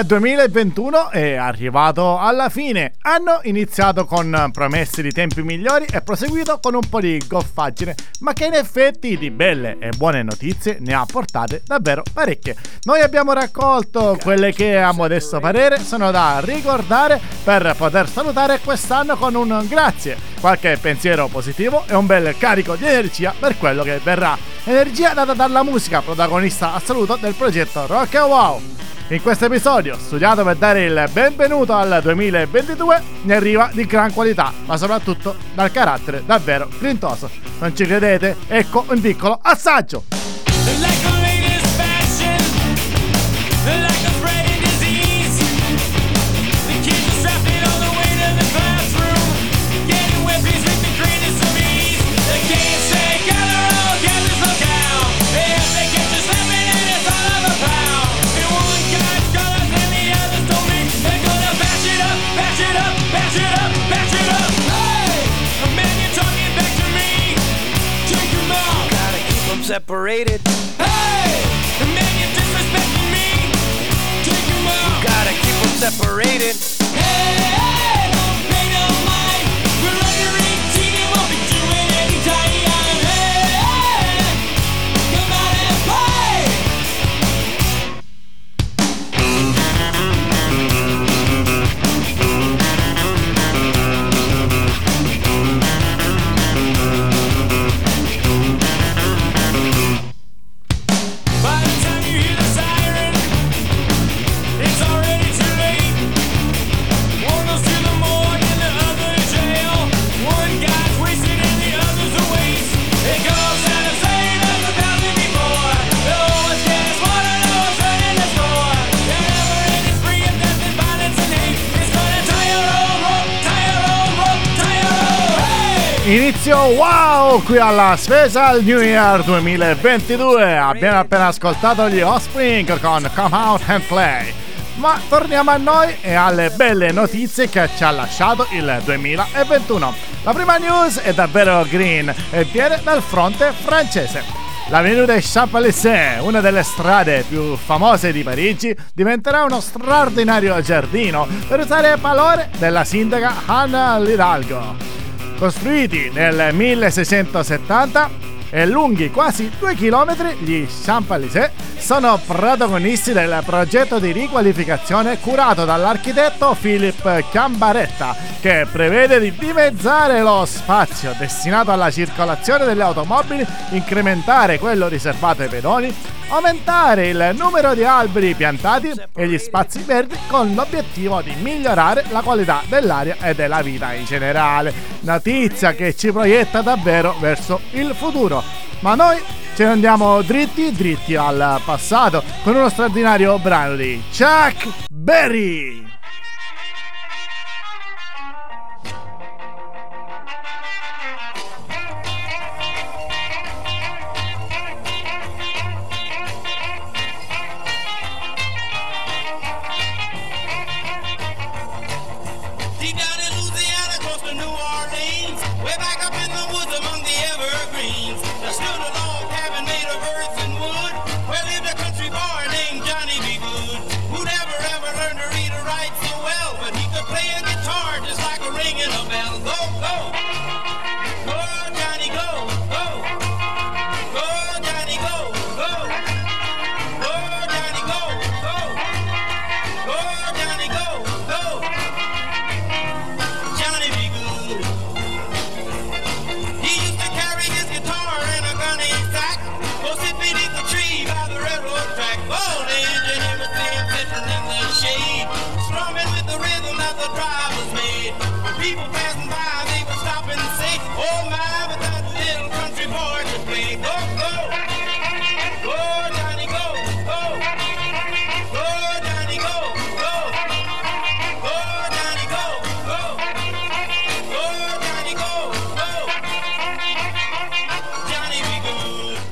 Il 2021 è arrivato alla fine. Hanno iniziato con promesse di tempi migliori e proseguito con un po' di goffaggine, ma che in effetti di belle e buone notizie ne ha portate davvero parecchie. Noi abbiamo raccolto quelle che a modesto parere sono da ricordare per poter salutare quest'anno con un grazie, qualche pensiero positivo e un bel carico di energia per quello che verrà. Energia data dalla musica, protagonista assoluto del progetto Rock Wow. In questo episodio, studiato per dare il benvenuto al 2022, ne arriva di gran qualità, ma soprattutto dal carattere davvero grintoso. Non ci credete? Ecco un piccolo assaggio! Inizio wow qui alla Special New Year 2022. Abbiamo appena ascoltato gli Offspring con Come Out and Play. Ma torniamo a noi e alle belle notizie che ci ha lasciato il 2021. La prima news è davvero green e viene dal fronte francese. L'avenue des Champs-Élysées, una delle strade più famose di Parigi, diventerà uno straordinario giardino per usare parole della sindaca Anna Lidalgo. Costruiti nel 1670 e lunghi quasi 2 km, gli Champs-Élysées sono protagonisti del progetto di riqualificazione curato dall'architetto Philippe Cambaretta, che prevede di dimezzare lo spazio destinato alla circolazione delle automobili, incrementare quello riservato ai pedoni aumentare il numero di alberi piantati e gli spazi verdi con l'obiettivo di migliorare la qualità dell'aria e della vita in generale. Notizia che ci proietta davvero verso il futuro. Ma noi ce ne andiamo dritti dritti al passato con uno straordinario brano di Chuck Berry.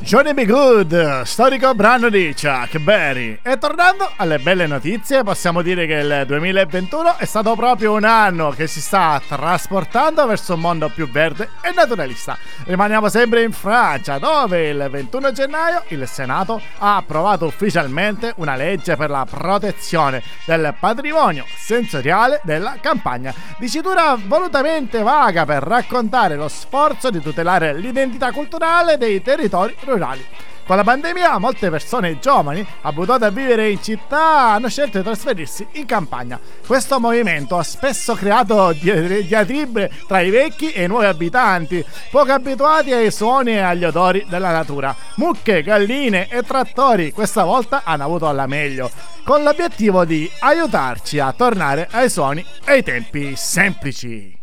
Johnny B. Good, storico brano di Chuck Berry. E tornando alle belle notizie, possiamo dire che il 2021 è stato proprio un anno che si sta trasportando verso un mondo più verde e naturalista. Rimaniamo sempre in Francia, dove il 21 gennaio il Senato ha approvato ufficialmente una legge per la protezione del patrimonio sensoriale della campagna. Dicitura volutamente vaga per raccontare lo sforzo di tutelare l'identità culturale dei territori rurali rurali. Con la pandemia molte persone giovani, abituate a vivere in città, hanno scelto di trasferirsi in campagna. Questo movimento ha spesso creato diatribe tra i vecchi e i nuovi abitanti, poco abituati ai suoni e agli odori della natura. Mucche, galline e trattori questa volta hanno avuto la meglio, con l'obiettivo di aiutarci a tornare ai suoni e ai tempi semplici.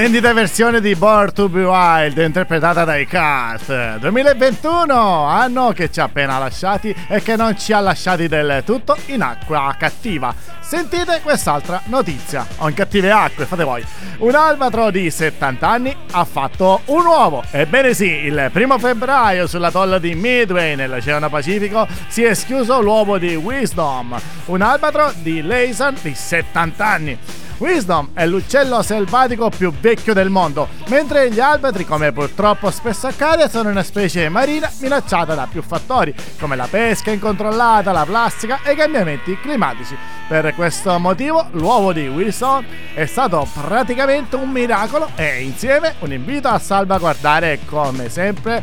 Splendida versione di Born to Be Wild interpretata dai Cast 2021, anno che ci ha appena lasciati e che non ci ha lasciati del tutto in acqua cattiva. Sentite quest'altra notizia, o in cattive acque, fate voi. Un albatro di 70 anni ha fatto un uovo. Ebbene sì, il primo febbraio sull'atollo di Midway nell'Oceano Pacifico si è schiuso l'uovo di Wisdom, un albatro di Laysan di 70 anni. Wisdom è l'uccello selvatico più vecchio del mondo, mentre gli albatri, come purtroppo spesso accade, sono una specie marina minacciata da più fattori, come la pesca incontrollata, la plastica e i cambiamenti climatici. Per questo motivo l'uovo di Wisdom è stato praticamente un miracolo e insieme un invito a salvaguardare come sempre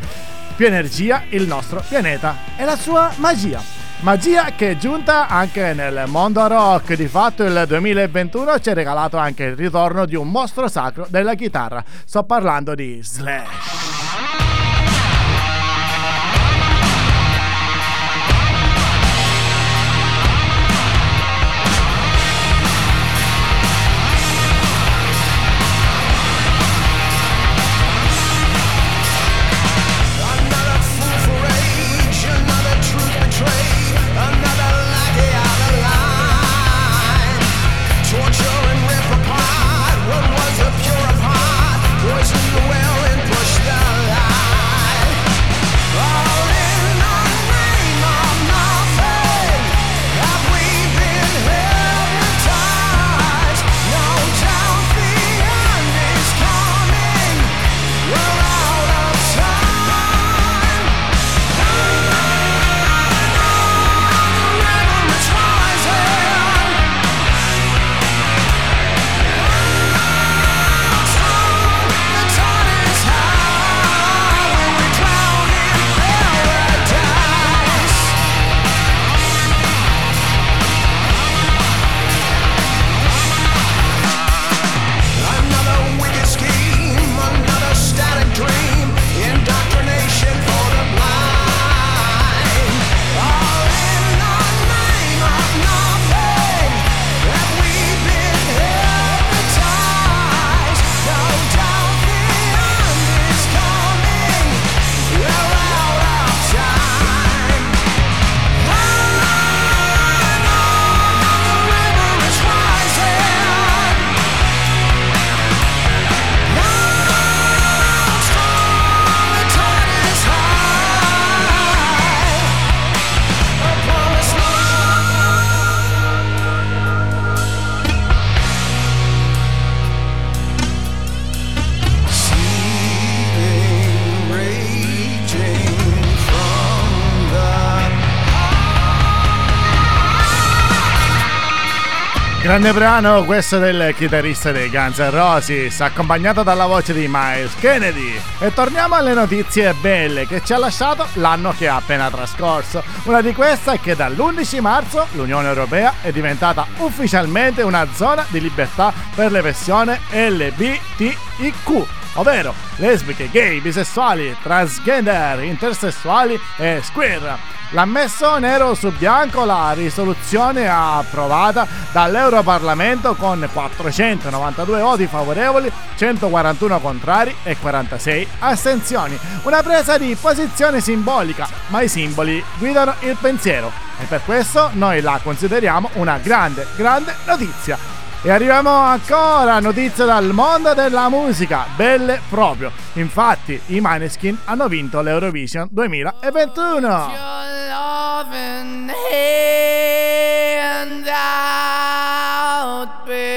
più energia il nostro pianeta e la sua magia. Magia che è giunta anche nel mondo rock, di fatto il 2021 ci ha regalato anche il ritorno di un mostro sacro della chitarra, sto parlando di Slash. Grande brano questo del chitarrista dei Guns N' Roses, accompagnato dalla voce di Miles Kennedy. E torniamo alle notizie belle che ci ha lasciato l'anno che è appena trascorso. Una di queste è che dall'11 marzo l'Unione Europea è diventata ufficialmente una zona di libertà per le persone LBTIQ ovvero lesbiche, gay, bisessuali, transgender, intersessuali e square. L'ha messo nero su bianco la risoluzione approvata dall'Europarlamento con 492 voti favorevoli, 141 contrari e 46 astensioni. Una presa di posizione simbolica, ma i simboli guidano il pensiero e per questo noi la consideriamo una grande, grande notizia. E arriviamo ancora a notizie dal mondo della musica, belle proprio. Infatti, i Maneskin hanno vinto l'Eurovision 2021. hard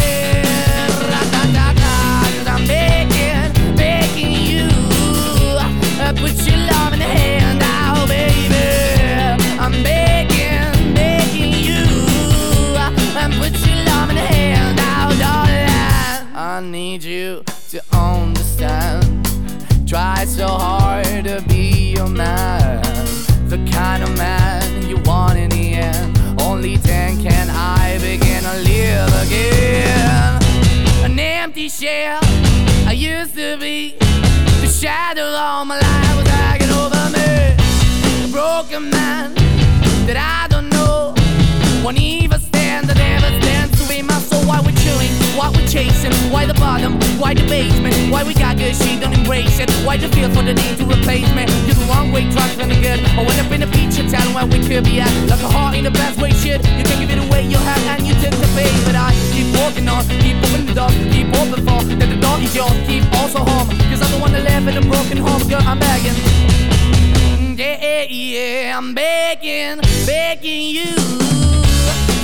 that I don't know. Stand, I never stand to be my soul. Why we're chewing, why we're chasing, why the bottom, why the basement, why we got good shit, don't embrace. Why the feel for the need to? You're the wrong way, trying to. I up in feature town where we could be at. Like a heart in the best way, shit. You can give it away, you have, and you bait. But I keep walking on, keep opening the keep that the door is yours, keep also home. Cause I don't wanna live in a broken home, girl, I'm begging. Yeah, yeah, I'm begging, begging you.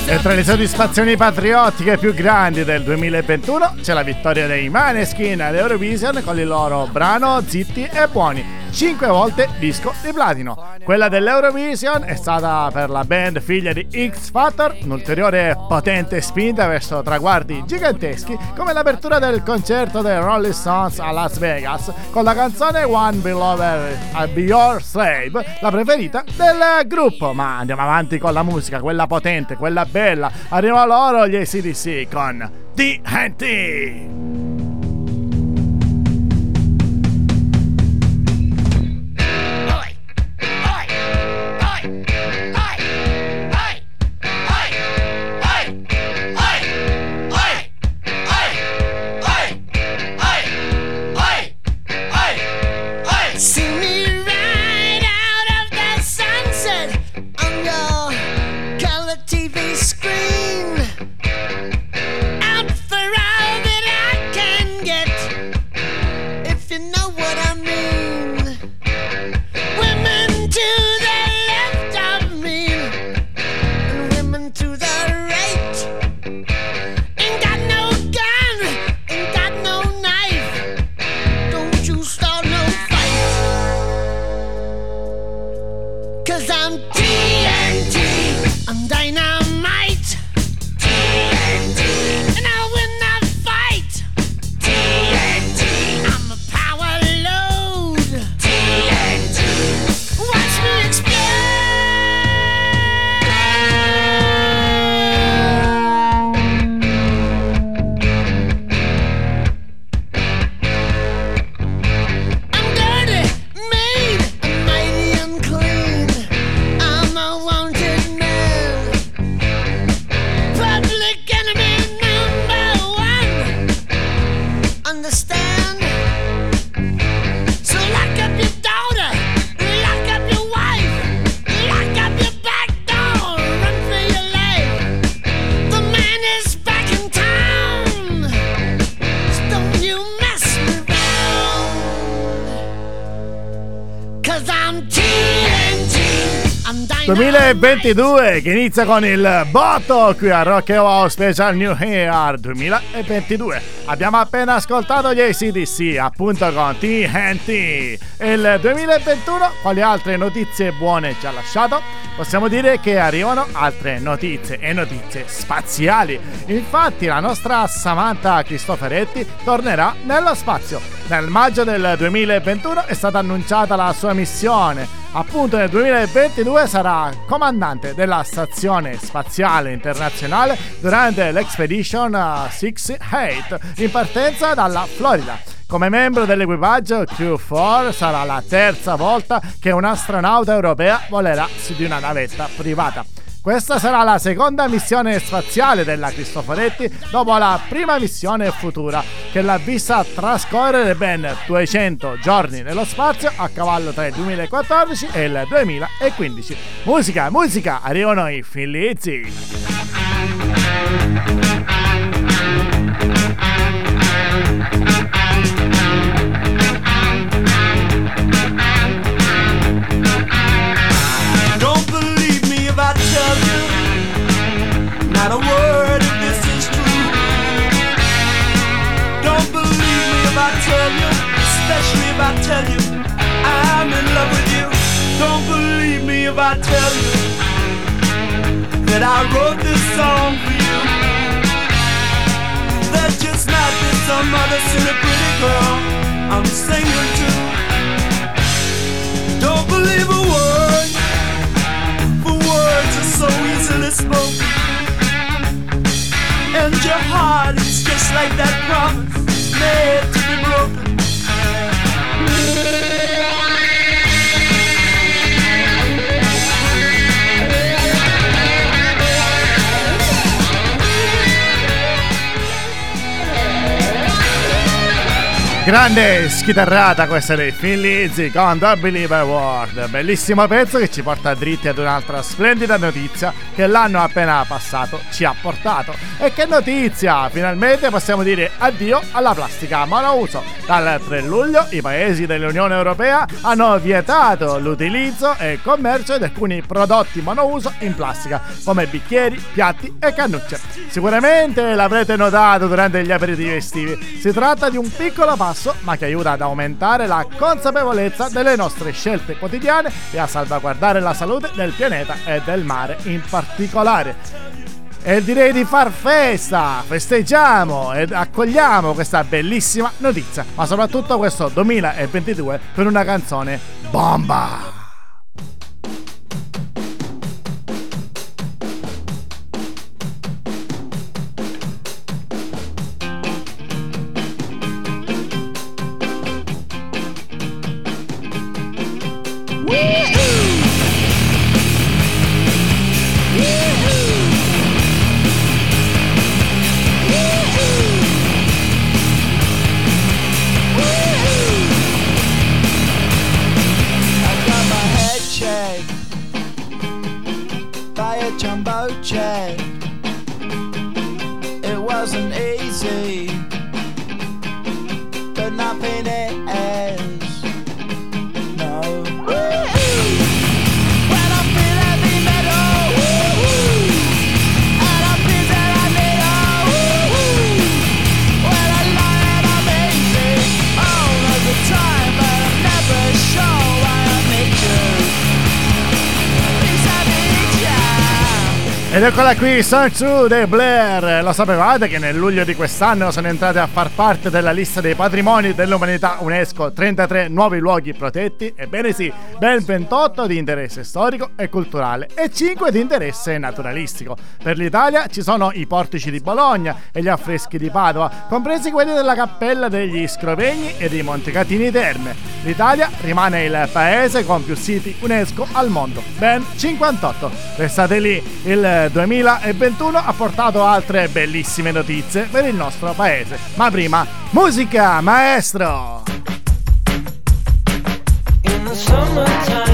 E tra le soddisfazioni patriottiche più grandi del 2021 c'è la vittoria dei Maneskin all'Eurovision con il loro brano Zitti e Buoni. 5 volte disco di platino. Quella dell'Eurovision è stata per la band figlia di X Factor un'ulteriore potente spinta verso traguardi giganteschi come l'apertura del concerto dei Rolling Stones a Las Vegas con la canzone One Beloved I'll Be Your Slave, la preferita del gruppo. Ma andiamo avanti con la musica, quella potente, quella bella. Arriva loro gli ACDC con TNT. Cause I'm too 2022 che inizia con il botto qui a Rock Wow Special New Year 2022 abbiamo appena ascoltato gli ACDC appunto con TNT il 2021 quali altre notizie buone ci ha lasciato? Possiamo dire che arrivano altre notizie e notizie spaziali. Infatti la nostra Samantha Cristoforetti tornerà nello spazio. Nel maggio del 2021 è stata annunciata la sua missione appunto nel 2022 sarà comandante della stazione spaziale internazionale durante l'Expedition 68 in partenza dalla Florida. Come membro dell'equipaggio Q4 sarà la terza volta che un'astronauta europea volerà su di una navetta privata. Questa sarà la seconda missione spaziale della Cristoforetti dopo la prima missione futura che l'ha vista trascorrere ben 200 giorni nello spazio a cavallo tra il 2014 e il 2015. Musica, musica, arrivano i Filizzi. Tell you that I wrote this song for you. There's just not been some other silly pretty girl I'm singing to. Don't believe a word, for words are so easily spoken and your heart is just like that promise made to be broken. Grande schitarrata questa dei Phil Lizzy con The Believer World. Bellissimo pezzo che ci porta dritti ad un'altra splendida notizia che l'anno appena passato ci ha portato. E che notizia! Finalmente possiamo dire addio alla plastica monouso. Dal 3 luglio i paesi dell'Unione Europea hanno vietato l'utilizzo e il commercio di alcuni prodotti monouso in plastica, come bicchieri, piatti e cannucce. Sicuramente l'avrete notato durante gli aperitivi estivi. Si tratta di un piccolo passo basso, ma che aiuta ad aumentare la consapevolezza delle nostre scelte quotidiane e a salvaguardare la salute del pianeta e del mare in particolare. E direi di far festa, festeggiamo ed accogliamo questa bellissima notizia, ma soprattutto questo 2022 con una canzone bomba! Eccola qui, Song 2 dei Blair. Lo sapevate che nel luglio di quest'anno sono entrate a far parte della lista dei patrimoni dell'umanità UNESCO 33 nuovi luoghi protetti? Ebbene sì, ben 28 di interesse storico e culturale e 5 di interesse naturalistico. Per l'Italia ci sono i portici di Bologna e gli affreschi di Padova, compresi quelli della Cappella degli Scrovegni e di Montecatini Terme. L'Italia rimane il paese con più siti UNESCO al mondo, ben 58. Restate lì, il 2021 ha portato altre bellissime notizie per il nostro paese. Ma prima, musica, maestro! In the summertime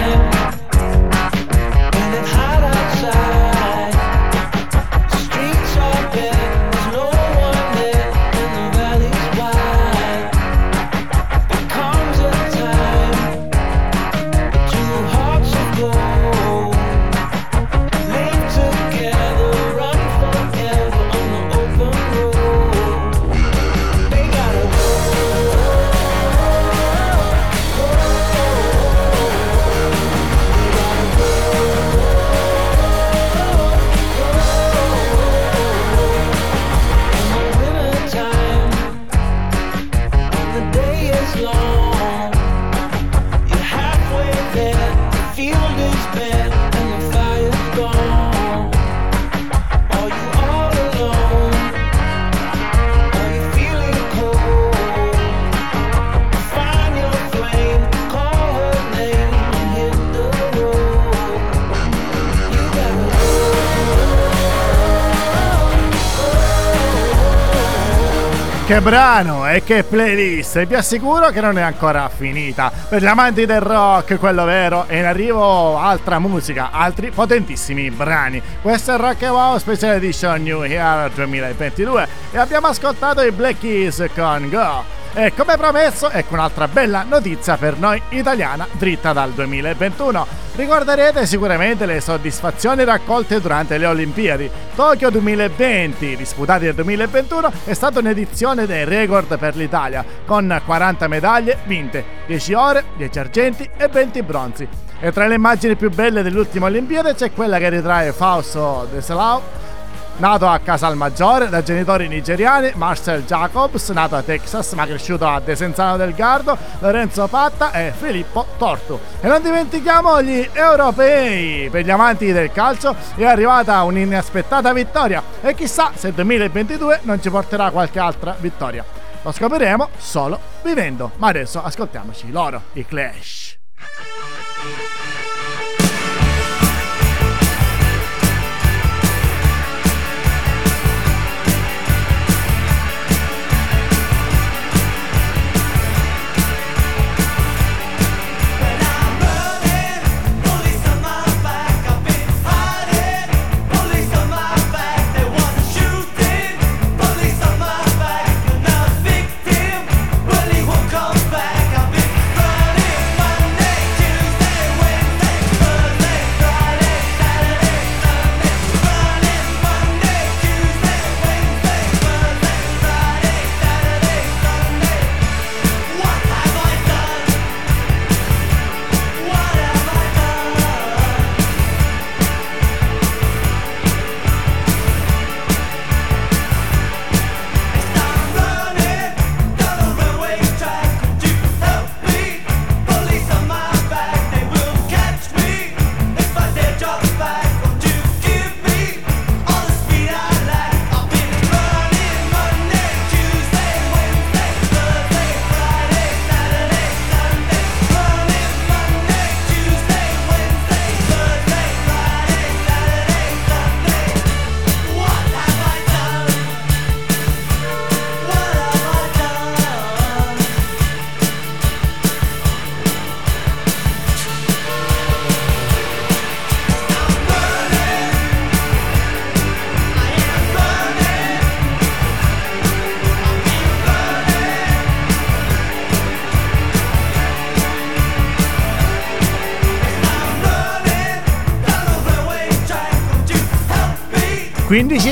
che brano e che playlist! Vi assicuro che non è ancora finita. Per gli amanti del rock, quello vero, è in arrivo altra musica, altri potentissimi brani. Questo è Rock Wow Special Edition New Year 2022 e abbiamo ascoltato i Black Keys con Go. E come promesso, ecco un'altra bella notizia per noi italiana, dritta dal 2021. Ricorderete sicuramente le soddisfazioni raccolte durante le Olimpiadi. Tokyo 2020, disputati nel 2021, è stata un'edizione dei record per l'Italia, con 40 medaglie vinte, 10 ore, 10 argenti e 20 bronzi. E tra le immagini più belle dell'ultima Olimpiade c'è quella che ritrae Fausto De Salao Nato a Casalmaggiore da genitori nigeriani, Marcel Jacobs, nato a Texas ma cresciuto a Desenzano del Gardo, Lorenzo Patta e Filippo Tortu. E non dimentichiamo gli europei! Per gli amanti del calcio è arrivata un'inaspettata vittoria e chissà se il 2022 non ci porterà qualche altra vittoria. Lo scopriremo solo vivendo. Ma adesso ascoltiamoci loro, i Clash.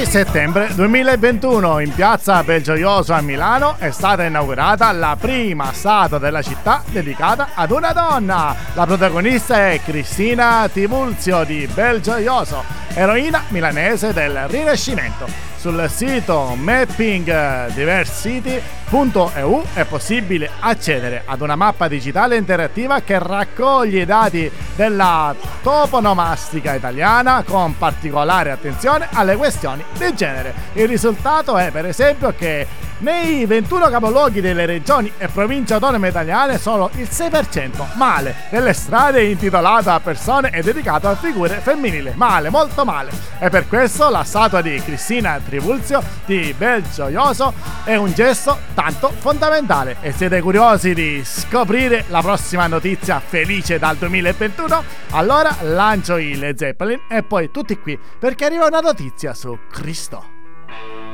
Settembre 2021 in piazza Belgioioso a Milano è stata inaugurata la prima statua della città dedicata ad una donna. La protagonista è Cristina Tivulzio di Belgioioso, eroina milanese del Rinascimento. Sul sito mappingdiversity.eu è possibile accedere ad una mappa digitale interattiva che raccoglie i dati della toponomastica italiana con particolare attenzione alle questioni di genere. Il risultato è per esempio che nei 21 capoluoghi delle regioni e province autonome italiane solo il 6% male delle strade intitolate a persone e dedicato a figure femminili. Male, molto male. E per questo la statua di Cristina Trivulzio di Belgioioso è un gesto tanto fondamentale. E siete curiosi di scoprire la prossima notizia felice dal 2021? Allora lancio i Led Zeppelin e poi tutti qui perché arriva una notizia su Cristo.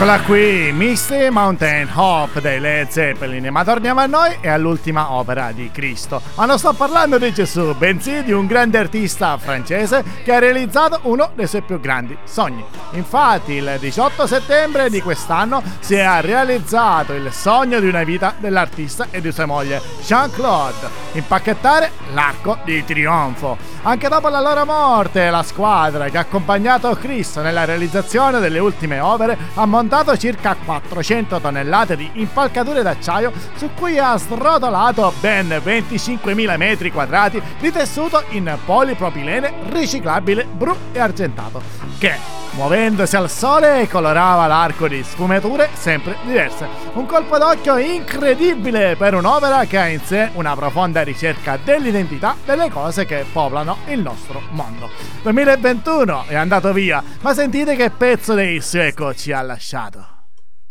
Eccola qui, Misty Mountain Hope dei Led Zeppelin. Ma torniamo a noi e all'ultima opera di Cristo. Ma non sto parlando di Gesù, bensì di un grande artista francese che ha realizzato uno dei suoi più grandi sogni. Infatti, il 18 settembre di quest'anno si è realizzato il sogno di una vita dell'artista e di sua moglie, Jean-Claude, impacchettare l'arco di trionfo. Anche dopo la loro morte, la squadra che ha accompagnato Cristo nella realizzazione delle ultime opere ha montato montato circa 400 tonnellate di impalcature d'acciaio su cui ha srotolato ben 25.000 metri quadrati di tessuto in polipropilene riciclabile blu e argentato, che muovendosi al sole colorava l'arco di sfumature sempre diverse. Un colpo d'occhio incredibile per un'opera che ha in sé una profonda ricerca dell'identità delle cose che popolano il nostro mondo. 2021 è andato via, ma sentite che pezzo dei Sueco ci ha lasciato.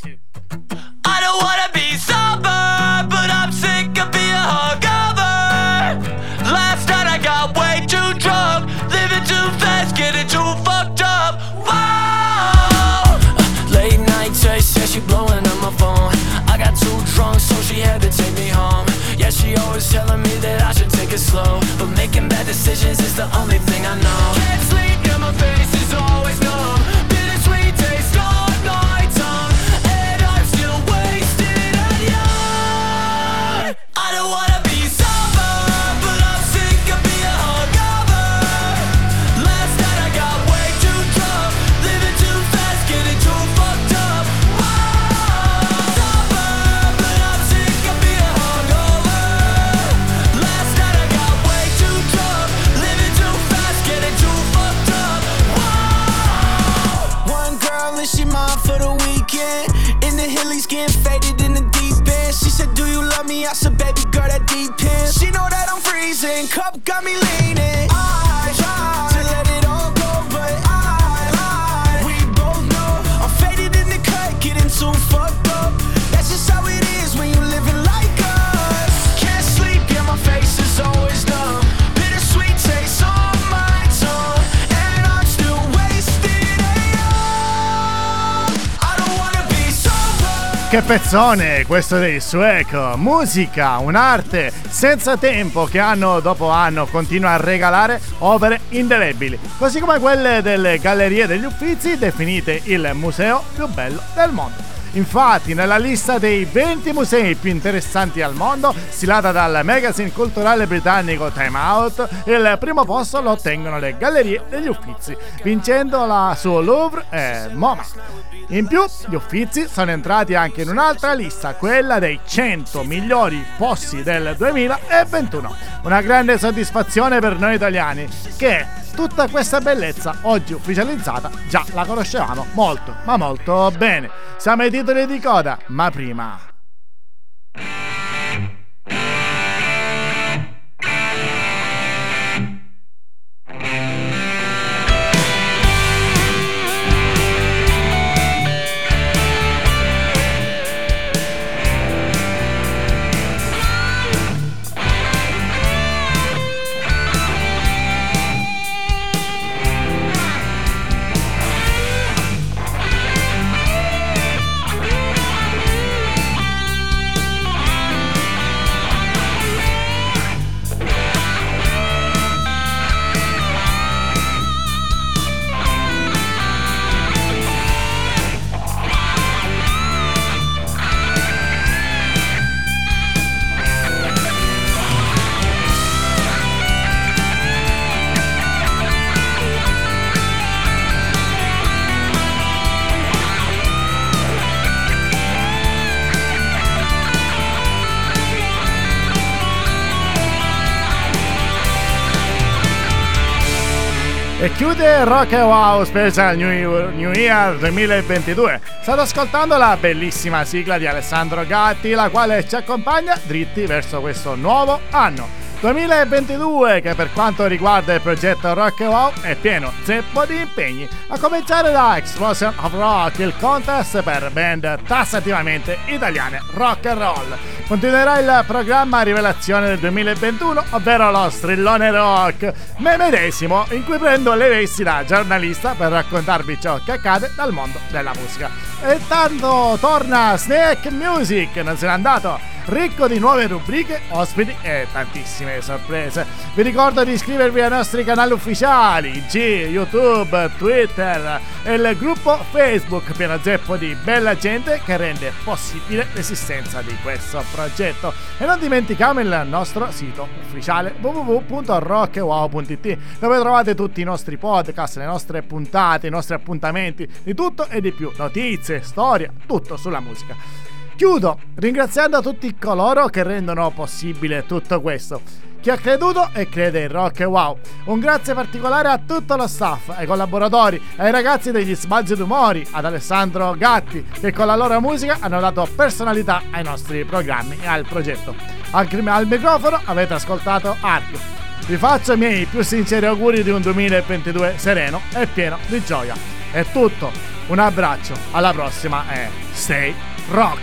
I don't wanna be sober, but I'm sick of being hungover. Decisions is the only thing I know. Pezzone questo dei Sueco! Musica, un'arte senza tempo che anno dopo anno continua a regalare opere indelebili, così come quelle delle Gallerie degli Uffizi definite il museo più bello del mondo. Infatti, nella lista dei 20 musei più interessanti al mondo, stilata dal magazine culturale britannico Time Out, il primo posto lo ottengono le Gallerie degli Uffizi, vincendola su Louvre e MoMA. In più, gli Uffizi sono entrati anche in un'altra lista, quella dei 100 migliori posti del 2021. Una grande soddisfazione per noi italiani, che tutta questa bellezza, oggi ufficializzata, già la conoscevamo molto, ma molto bene. Siamo ai titoli di coda, ma prima... chiude Rock and Wow Special New, New Year 2022. State ascoltando la bellissima sigla di Alessandro Gatti, la quale ci accompagna dritti verso questo nuovo anno. 2022 che per quanto riguarda il progetto Rock and Wow è pieno zeppo di impegni, a cominciare da Explosion of Rock, il contest per band tassativamente italiane rock and roll. Continuerà il programma Rivelazione del 2021, ovvero lo strillone rock, me medesimo, in cui prendo le vesti da giornalista per raccontarvi ciò che accade dal mondo della musica. E tanto torna Snake Music, non se n'è andato ricco di nuove rubriche, ospiti e tantissime sorprese. Vi ricordo di iscrivervi ai nostri canali ufficiali, G, YouTube, Twitter e il gruppo Facebook pieno zeppo di bella gente che rende possibile l'esistenza di questo progetto. E non dimentichiamo il nostro sito ufficiale www.rockwow.it dove trovate tutti i nostri podcast, le nostre puntate, i nostri appuntamenti, di tutto e di più, notizie, storia, tutto sulla musica. Chiudo ringraziando tutti coloro che rendono possibile tutto questo. Chi ha creduto e crede in Rock e Wow. Un grazie particolare a tutto lo staff, ai collaboratori, ai ragazzi degli Sbalzi d'Umori, ad Alessandro Gatti, che con la loro musica hanno dato personalità ai nostri programmi e al progetto. Al, al microfono avete ascoltato Arco. Vi faccio i miei più sinceri auguri di un 2022 sereno e pieno di gioia. È tutto, un abbraccio, alla prossima e stay rock.